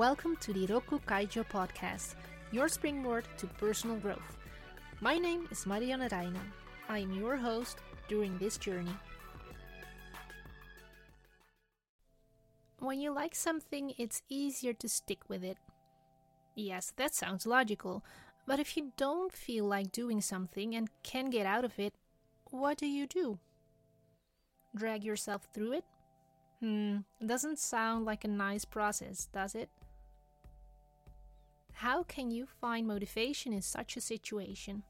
Welcome to the Rokku Kaijo podcast, your springboard to personal growth. My name is Marianne Reijnen. I am your host during this journey. When you like something, it's easier to stick with it. Yes, that sounds logical, but if you don't feel like doing something and can get out of it, what do you do? Drag yourself through it? Hmm, doesn't sound like a nice process, does it? How can you find motivation in such a situation?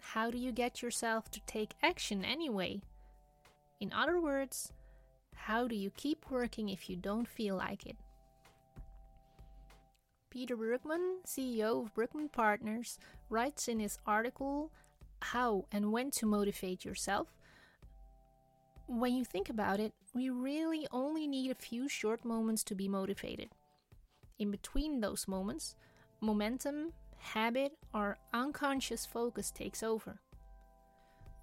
How do you get yourself to take action anyway? In other words, how do you keep working if you don't feel like it? Peter Bregman, CEO of Bregman Partners, writes in his article How and When to Motivate Yourself. When you think about it, we really only need a few short moments to be motivated. In between those moments, momentum, habit, or unconscious focus takes over.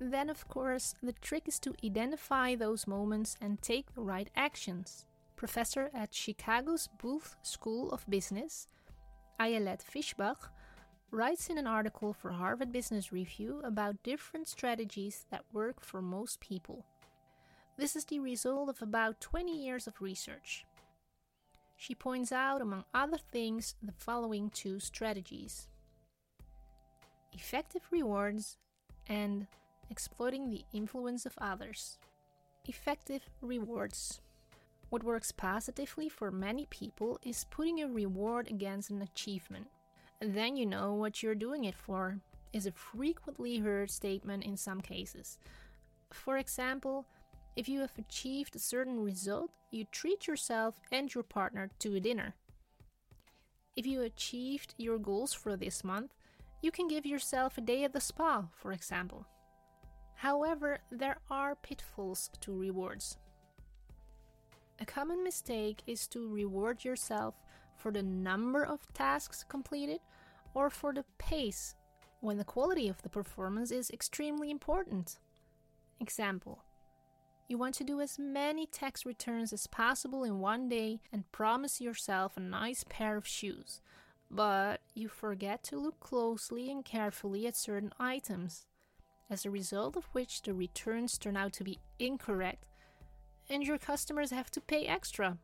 Then, of course, the trick is to identify those moments and take the right actions. Professor at Chicago's Booth School of Business, Ayelet Fishbach, writes in an article for Harvard Business Review about different strategies that work for most people. This is the result of about 20 years of research. She points out, among other things, the following two strategies effective rewards and exploiting the influence of others. Effective rewards. What works positively for many people is putting a reward against an achievement. And then you know what you're doing it for, is a frequently heard statement in some cases. For example, if you have achieved a certain result, you treat yourself and your partner to a dinner. If you achieved your goals for this month, you can give yourself a day at the spa, for example. However, there are pitfalls to rewards. A common mistake is to reward yourself for the number of tasks completed or for the pace when the quality of the performance is extremely important. Example you want to do as many tax returns as possible in one day and promise yourself a nice pair of shoes. But you forget to look closely and carefully at certain items, as a result of which the returns turn out to be incorrect and your customers have to pay extra.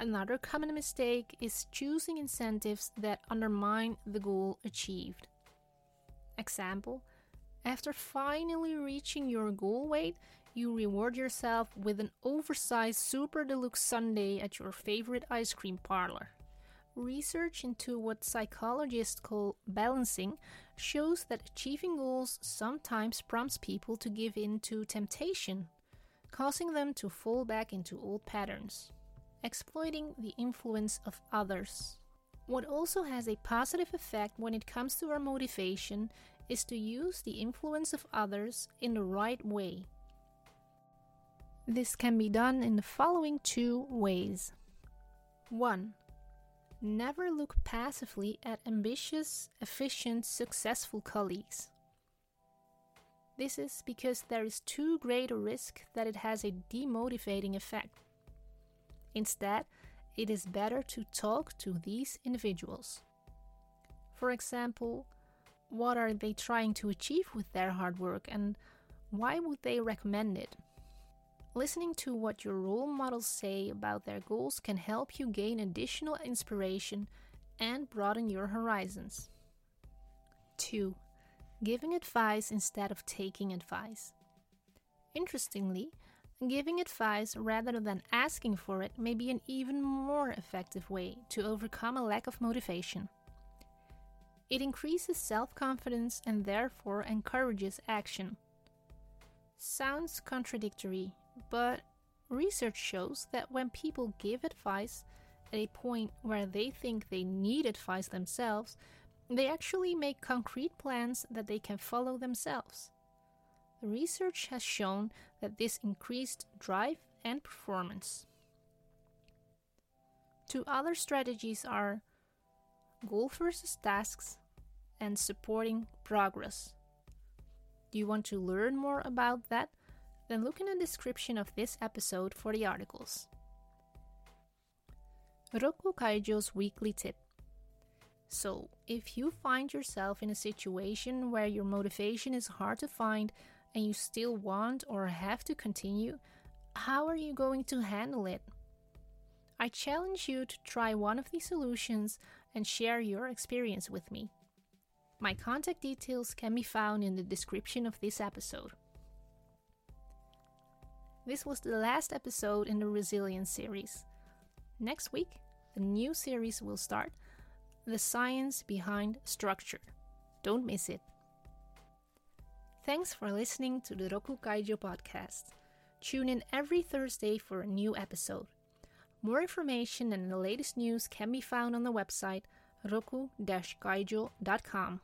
Another common mistake is choosing incentives that undermine the goal achieved. Example After finally reaching your goal weight, you reward yourself with an oversized super deluxe sundae at your favorite ice cream parlor. Research into what psychologists call balancing shows that achieving goals sometimes prompts people to give in to temptation, causing them to fall back into old patterns, exploiting the influence of others. What also has a positive effect when it comes to our motivation is to use the influence of others in the right way this can be done in the following two ways. 1. Never look passively at ambitious, efficient, successful colleagues. This is because there is too great a risk that it has a demotivating effect. Instead, it is better to talk to these individuals. For example, what are they trying to achieve with their hard work and why would they recommend it? Listening to what your role models say about their goals can help you gain additional inspiration and broaden your horizons. 2. Giving advice instead of taking advice. Interestingly, giving advice rather than asking for it may be an even more effective way to overcome a lack of motivation. It increases self confidence and therefore encourages action. Sounds contradictory, but research shows that when people give advice at a point where they think they need advice themselves, they actually make concrete plans that they can follow themselves. The research has shown that this increased drive and performance. Two other strategies are goal versus tasks and supporting progress. Do you want to learn more about that? then look in the description of this episode for the articles. Rokku Kaijo's weekly tip. So, if you find yourself in a situation where your motivation is hard to find and you still want or have to continue, how are you going to handle it? I challenge you to try one of these solutions and share your experience with me. My contact details can be found in the description of this episode. This was the last episode in the Resilience series. Next week, the new series will start The Science Behind Structure. Don't miss it. Thanks for listening to the Rokku Kaijo podcast. Tune in every Thursday for a new episode. More information and the latest news can be found on the website rokku-kaijo.com.